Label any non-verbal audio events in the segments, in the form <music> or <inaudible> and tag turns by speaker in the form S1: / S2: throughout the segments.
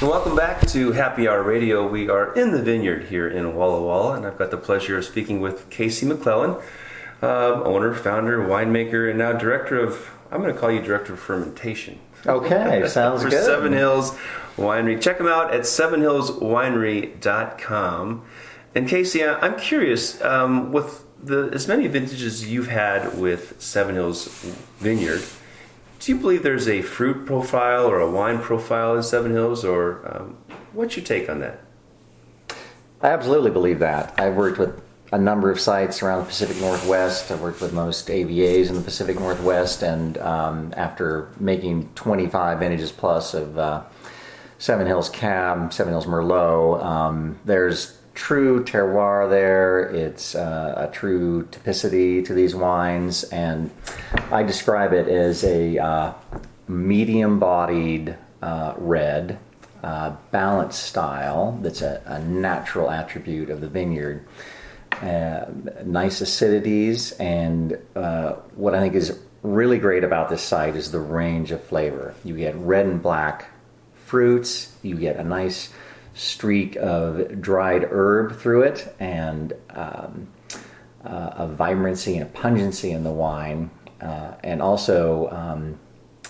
S1: And welcome back to Happy Hour Radio. We are in the vineyard here in Walla Walla, and I've got the pleasure of speaking with Casey McClellan, uh, owner, founder, winemaker, and now director of, I'm going to call you director of fermentation.
S2: Okay, <laughs> sounds
S1: for
S2: good.
S1: Seven Hills Winery. Check them out at sevenhillswinery.com. And Casey, I'm curious, um, with the as many vintages you've had with Seven Hills Vineyard, do you believe there's a fruit profile or a wine profile in Seven Hills, or um, what's your take on that?
S2: I absolutely believe that. I've worked with a number of sites around the Pacific Northwest. I've worked with most AVAs in the Pacific Northwest, and um, after making 25 vintages plus of uh, Seven Hills Cab, Seven Hills Merlot, um, there's true terroir there. It's uh, a true typicity to these wines, and I describe it as a uh, medium-bodied uh, red, uh, balanced style. That's a, a natural attribute of the vineyard. Uh, nice acidities, and uh, what I think is really great about this site is the range of flavor. You get red and black fruits. You get a nice streak of dried herb through it, and um, uh, a vibrancy and a pungency in the wine, uh, and also um,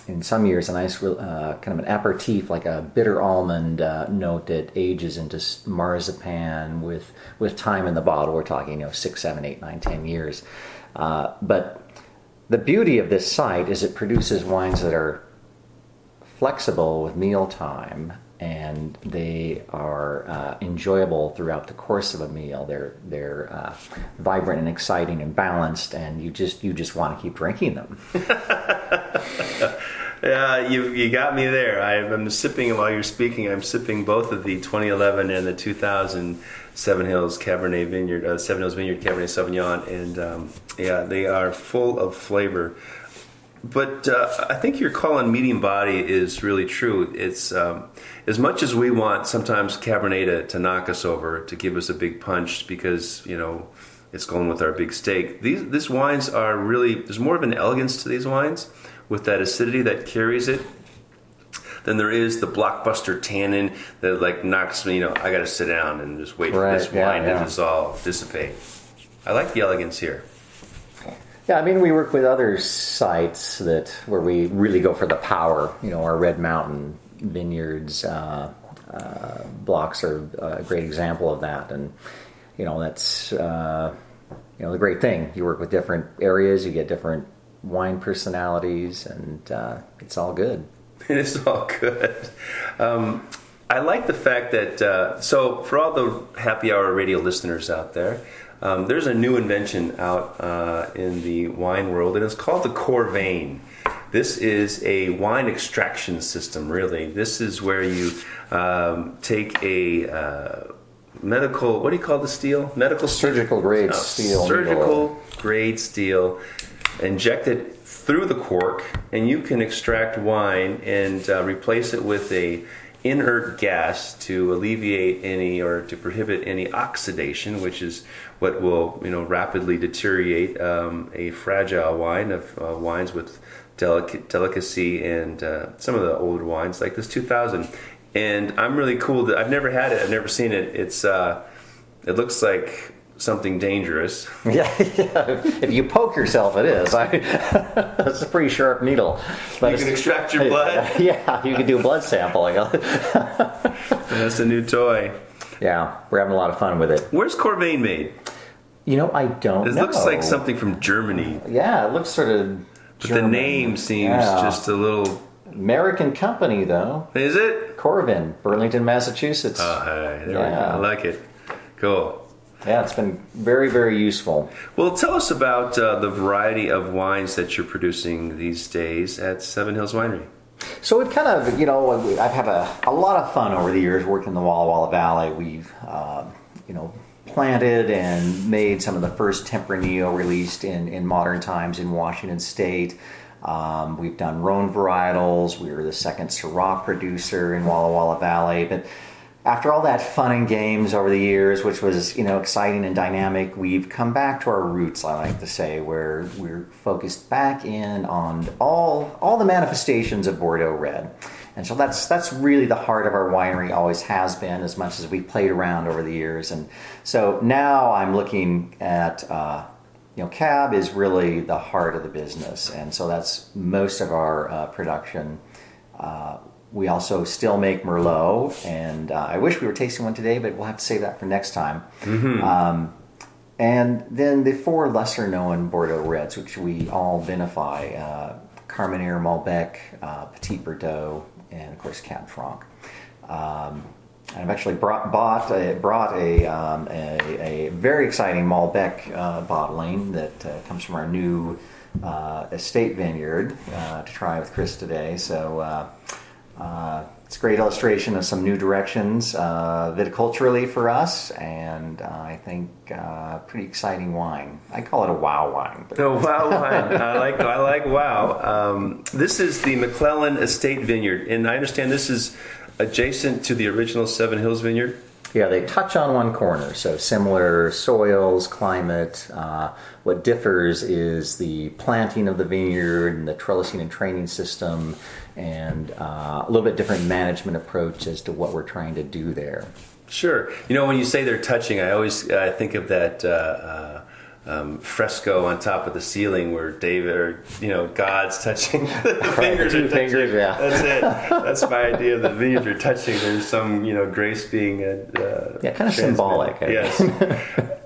S2: in some years a nice uh, kind of an aperitif, like a bitter almond uh, note that ages into marzipan with with time in the bottle. We're talking, you know, six, seven, eight, nine, ten years. Uh, but the beauty of this site is it produces wines that are flexible with mealtime and they are uh, enjoyable throughout the course of a meal. They're they're uh, vibrant and exciting and balanced, and you just you just want to keep drinking them. <laughs>
S1: Yeah, you, you got me there. I, I'm sipping while you're speaking. I'm sipping both of the 2011 and the 2000 Seven Hills Cabernet Vineyard, uh, Seven Hills Vineyard Cabernet Sauvignon, and um, yeah, they are full of flavor. But uh, I think your call on medium body is really true. It's um, as much as we want sometimes Cabernet to, to knock us over, to give us a big punch because you know it's going with our big steak. These these wines are really there's more of an elegance to these wines with that acidity that carries it than there is the blockbuster tannin that like knocks me. You know, I got to sit down and just wait
S2: Right,
S1: for this
S2: yeah,
S1: wine
S2: yeah.
S1: to dissolve, dissipate. I like the elegance here.
S2: Yeah, I mean we work with other sites that where we really go for the power. You know, our Red Mountain vineyards uh, uh, blocks are a great example of that, and you know that's uh, you know the great thing. You work with different areas, you get different wine personalities, and uh, it's all good. <laughs>
S1: It is all good. Um, I like the fact that, uh, so for all the happy hour radio listeners out there, um, there's a new invention out uh, in the wine world, and it's called the Coravin. This is a wine extraction system, really. This is where you um, take a uh, medical, what do you call the steel? Medical
S2: Surgical grade
S1: Oh,
S2: steel
S1: Surgical grade steel. Inject it through the cork, and you can extract wine and uh, replace it with a inert gas to alleviate any or to prohibit any oxidation, which is what will you know rapidly deteriorate um, a fragile wine of uh, wines with delicate delicacy and uh, some of the older wines like this 2000. And I'm really cool that I've never had it. I've never seen it. It's uh, it looks like something dangerous. <laughs>
S2: Yeah, yeah. If you poke yourself, it is. I, <laughs> that's a pretty sharp needle. But
S1: You can extract your blood. <laughs>
S2: Yeah, you can do blood sampling.
S1: That's a new toy.
S2: yeah, we're having a lot of fun with it.
S1: Where's Coravin made?
S2: You know, I don't know.
S1: It
S2: know.
S1: looks like something from Germany,
S2: Yeah, it looks sort of.
S1: but the name seems
S2: Yeah.
S1: just a little.
S2: American company though.
S1: Is it?
S2: Coravin, Burlington, Massachusetts.
S1: Oh, hey, there we go.
S2: Yeah.
S1: I like it. Cool.
S2: Yeah, it's been very, very useful.
S1: Well, tell us about uh, the variety of wines that you're producing these days at Seven Hills Winery.
S2: So it kind of, you know, I've had a, a lot of fun over the years working in the Walla Walla Valley. We've, uh, you know, planted and made some of the first Tempranillo released in, in modern times in Washington State. Um, we've done Rhone varietals. We were the second Syrah producer in Walla Walla Valley. But after all that fun and games over the years, which was you know exciting and dynamic, we've come back to our roots. I like to say, where we're focused back in on all all the manifestations of Bordeaux red, And so that's that's really the heart of our winery, always has been, as much as we played around over the years. And so now I'm looking at, uh, you know, cab is really the heart of the business, and so that's most of our uh, production. Uh, we also still make Merlot, and uh, I wish we were tasting one today, but we'll have to save that for next time. Um, and then the four lesser known Bordeaux reds, which we all vinify uh, Carmenere, Malbec, uh, Petit Verdot, and of course Cab Franc. Um, I've actually brought, bought a, brought a, um, a, a very exciting Malbec uh, bottling that uh, comes from our new uh, estate vineyard uh, to try with Chris today. So uh, it's a great illustration of some new directions uh, viticulturally for us, and uh, I think uh, pretty exciting wine. I call it a wow wine. But
S1: Oh wow, wine. I like I like wow. Um, this is the McClellan Estate Vineyard, and I understand this is adjacent to the original Seven Hills Vineyard.
S2: Yeah, they touch on one corner, so similar soils, climate. Uh, what differs is the planting of the vineyard and the trellising and training system, and uh, a little bit different management approach as to what we're trying to do there.
S1: Sure. You know, when you say they're touching, I always I think of that uh, uh, um, fresco on top of the ceiling where David or you know God's touching <laughs> the fingers
S2: two
S1: are touching.
S2: fingers, yeah.
S1: That's it. <laughs> That's my idea. of The vineyards are touching. There's some you know grace being uh,
S2: Yeah, kind of symbolic. I
S1: Yes.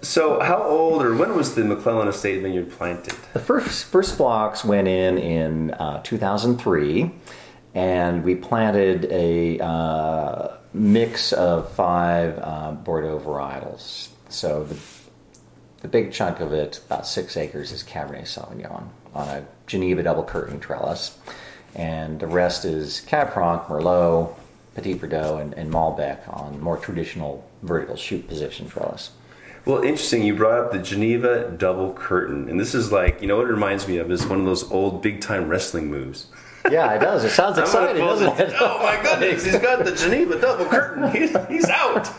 S1: so, how old or when was the McClellan Estate Vineyard planted?
S2: The first first blocks went in in uh, 2003, and we planted a uh, mix of five uh, Bordeaux varietals. So the the big chunk of it, about six acres, is Cabernet Sauvignon on a Geneva double curtain trellis, and the rest is Cab Franc, Merlot, Petit Verdot, and, and Malbec on more traditional vertical shoot position trellis.
S1: Well, interesting. You brought up the Geneva double curtain, and this is like you know what it reminds me of is one of those old big time wrestling moves.
S2: Yeah, it does. It sounds <laughs> exciting, doesn't it?
S1: Oh my goodness, he's got the Geneva double curtain. <laughs> He's, he's out.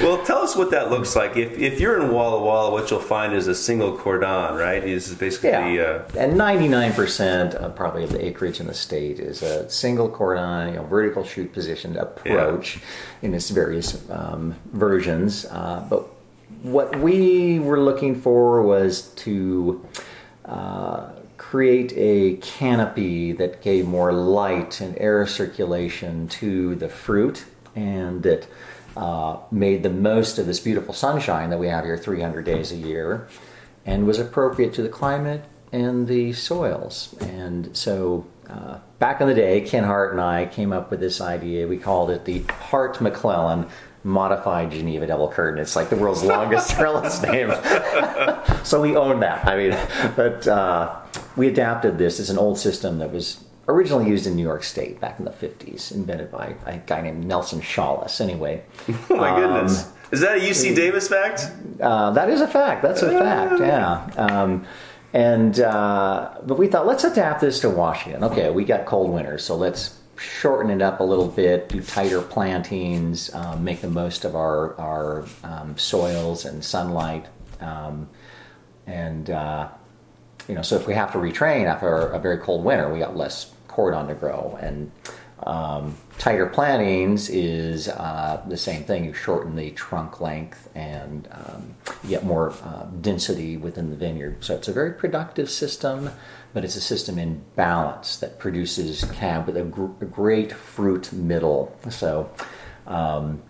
S1: Well, tell us what that looks like. If, if you're in Walla Walla, what you'll find is a single cordon, right? This is basically
S2: Yeah,
S1: uh,
S2: and 99% of probably of the acreage in the state is a single cordon, you know, vertical shoot positioned approach in its various um, versions. Uh, but what we were looking for was to uh, create a canopy that gave more light and air circulation to the fruit and that uh, made the most of this beautiful sunshine that we have here 300 days a year and was appropriate to the climate and the soils. And so uh, back in the day, Ken Hart and I came up with this idea. We called it the Hart McClellan Modified Geneva Double Curtain. It's like the world's longest <laughs> trellis name. <laughs> so we own that. I mean, but uh, we adapted this. It's an old system that was originally used in New York State back in the 50s, invented by a guy named Nelson Shaulis. Anyway, <laughs>
S1: oh my goodness.
S2: Um,
S1: is that a UC Davis fact?
S2: uh, that is a fact. That's a fact. Yeah. Um, and uh, but we thought let's adapt this to Washington. Okay, we got cold winters, so let's shorten it up a little bit, do tighter plantings, um, make the most of our our um, soils and sunlight, um, and uh, you know, so if we have to retrain after a very cold winter, we got less cordon to grow and. Um, tighter plantings is uh, the same thing. You shorten the trunk length and um, you get more uh, density within the vineyard. So it's a very productive system, but it's a system in balance that produces cab with a, gr- a great fruit middle. So um,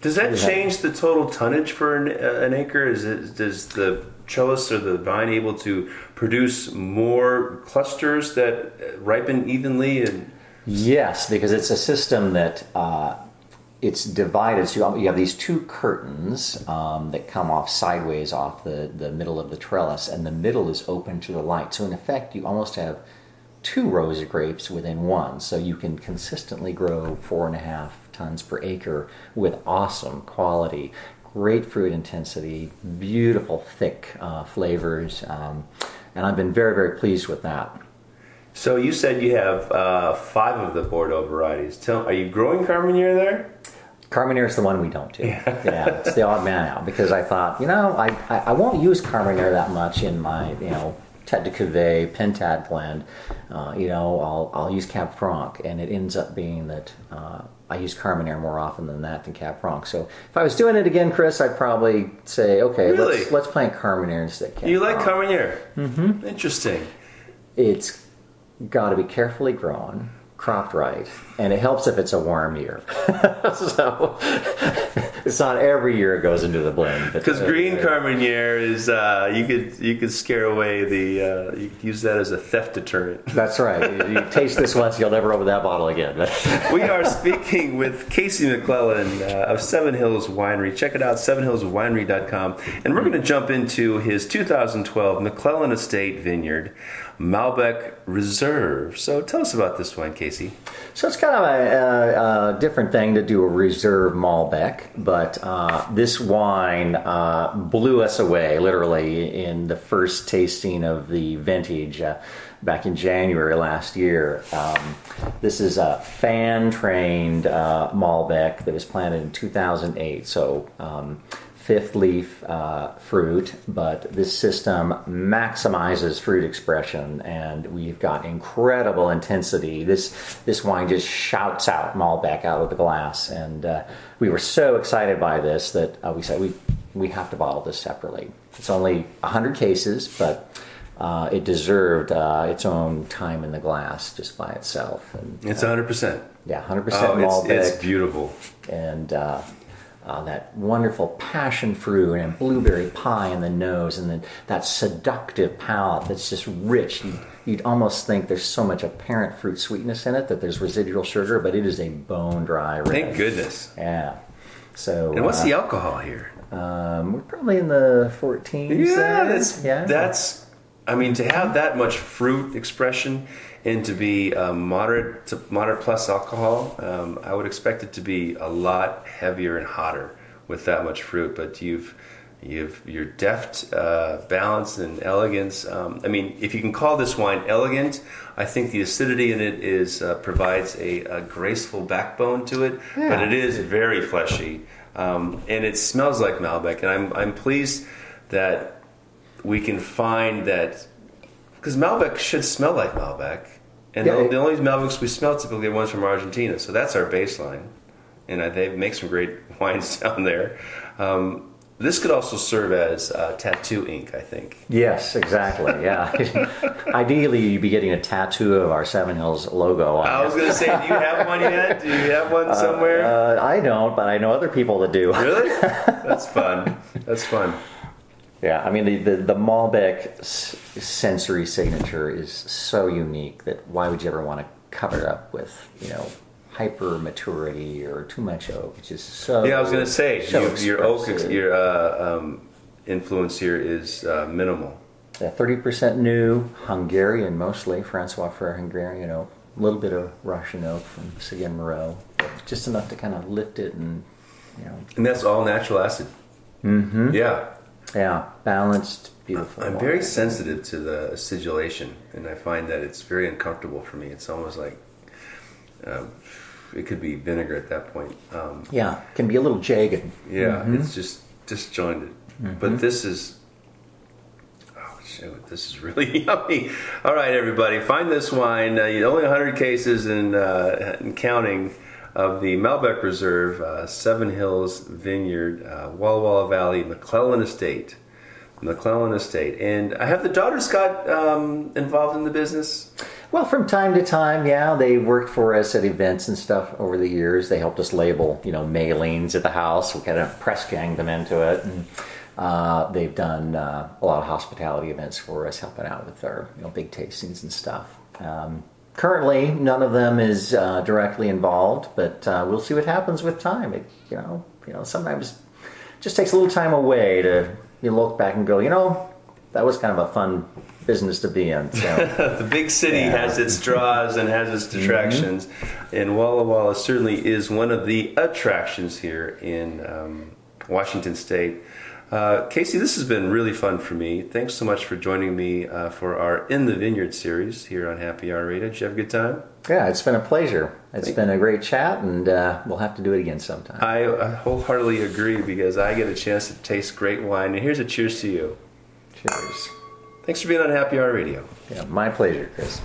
S1: Does that
S2: have-
S1: change the total tonnage for an, uh, an acre? Is it does the trellis or the vine able to produce more clusters that ripen evenly and
S2: Yes, because it's a system that uh, it's divided. So you have these two curtains um, that come off sideways off the, the middle of the trellis, and the middle is open to the light. So in effect, you almost have two rows of grapes within one. So you can consistently grow four and a half tons per acre with awesome quality, great fruit intensity, beautiful thick uh, flavors, um, and I've been very very pleased with that.
S1: So you said you have uh, five of the Bordeaux varieties. Tell, are you growing Carmenere there?
S2: Carmenere is the one we don't do. <laughs> Yeah, it's the odd man out because I thought, you know, I, I, I won't use Carmenere that much in my, you know, Tete de Cuvée, Pentad blend, uh, you know, I'll, I'll use Cab Franc, and it ends up being that uh, I use Carmenere more often than that than Cab Franc. So if I was doing it again, Chris, I'd probably say, okay,
S1: Really?
S2: let's, let's plant Carmenere instead of Cab
S1: You like
S2: Franc.
S1: Carmenere? Mm-hmm. Interesting.
S2: It's got to be carefully grown, cropped right, and it helps if it's a warm year. <laughs> so it's not every year it goes into the blend.
S1: Because
S2: uh,
S1: green Carmenere is uh, you could you could scare away the uh, you could use that as a theft deterrent.
S2: That's right. You, you taste this once, you'll never open that bottle again. <laughs>
S1: we are speaking with Casey McClellan uh, of Seven Hills Winery. Check it out, sevenhillswinery.com. And we're going to jump into his 2012 McClellan Estate Vineyard Malbec Reserve. So tell us about this wine, Casey.
S2: So it's kind of a, a, a different thing to do a reserve Malbec, but uh, this wine uh, blew us away literally in the first tasting of the vintage uh, back in January last year. Um, this is a fan trained uh, Malbec that was planted in 2008. So um, fifth leaf uh, fruit, but this system maximizes fruit expression, and we've got incredible intensity. This this wine just shouts out Malbec out of the glass, and uh, we were so excited by this that uh, we said we we have to bottle this separately. It's only 100 cases, but uh, it deserved uh, its own time in the glass just by itself. And
S1: It's 100%.
S2: yeah, 100%
S1: Oh,
S2: Malbec
S1: it's, it's beautiful.
S2: and uh, that wonderful passion fruit and blueberry pie in the nose, and then that seductive palate that's just rich. You'd, you'd almost think there's so much apparent fruit sweetness in it that there's residual sugar, but it is a bone dry red.
S1: Thank goodness.
S2: Yeah. So
S1: And what's
S2: uh,
S1: the alcohol here?
S2: um, we're probably in the 14s.
S1: Yeah,
S2: there.
S1: that's
S2: yeah.
S1: that's. I mean, to have that much fruit expression and to be um, moderate to moderate plus alcohol, um, I would expect it to be a lot heavier and hotter with that much fruit. But you've you've your deft uh, balance and elegance. Um, I mean, if you can call this wine elegant, I think the acidity in it is uh, provides a, a graceful backbone to it.
S2: Yeah.
S1: But it is very fleshy, um, and it smells like Malbec. And I'm I'm pleased that we can find that because Malbec should smell like Malbec, and
S2: Yeah,
S1: the, the only Malbecs we smell typically are ones from Argentina. So that's our baseline, and uh, they make some great <laughs> wines down there. Um, this could also serve as uh, tattoo ink, I think.
S2: Yes, exactly. Yeah. <laughs> Ideally, you'd be getting a tattoo of our Seven Hills logo on
S1: I was going to say, do you have one yet? Do you have one <laughs> somewhere?
S2: Uh, I don't, but I know other people that do.
S1: really? That's fun. That's fun.
S2: Yeah, I mean the the, the Malbec s- sensory signature is so unique that why would you ever want to cover it up with you know hyper maturity or too much oak? It's just so.
S1: Yeah, I was going to say,
S2: so
S1: you, your oak,
S2: expressive.
S1: your uh, um, influence here is uh, minimal.
S2: thirty percent new Hungarian mostly Francois Frere Hungarian oak, a little bit of Russian oak from Seguin Moreau, just enough to kind of lift it and you know
S1: And that's all natural acid. Mm-hmm. Yeah.
S2: Yeah balanced beautiful.
S1: I'm very sensitive to the acidulation, and I find that it's very uncomfortable for me. It's almost like um, it could be vinegar at that point. Um,
S2: yeah can be a little jagged.
S1: yeah,
S2: Mm-hmm.
S1: it's just disjointed. But this is. Oh, shoot, this is <laughs> really yummy. All right, everybody, find this wine. Uh, only 100 cases and, uh, and counting of the Malbec Reserve, uh, Seven Hills Vineyard, uh, Walla Walla Valley, McClellan Estate. McClellan Estate. And I have the daughters got um, involved in the business.
S2: Well, from time to time, yeah, they worked for us at events and stuff over the years. They helped us label, you know, mailings at the house. We kind of press ganged them into it, and uh, they've done uh, a lot of hospitality events for us, helping out with our, you know, big tastings and stuff. Um, currently, none of them is uh, directly involved, but uh, we'll see what happens with time. It, you know, you know, sometimes just takes a little time away to you look back and go, you know, that was kind of a fun business to be in. So. <laughs>
S1: the big city
S2: Yeah. Mm-hmm.
S1: has its draws and has its detractions, and Walla Walla certainly is one of the attractions here in um, Washington State. Uh, Casey, this has been really fun for me. Thanks so much for joining me uh, for our In the Vineyard series here on Happy Hour Radio. Did you have a good time?
S2: Yeah, it's been a pleasure. It's been a great chat, and uh, we'll have to do it again sometime.
S1: I, I wholeheartedly agree because I get a chance to taste great wine. And here's a cheers to you.
S2: Cheers.
S1: Thanks for being on Happy Hour Radio.
S2: Yeah, my pleasure, Chris.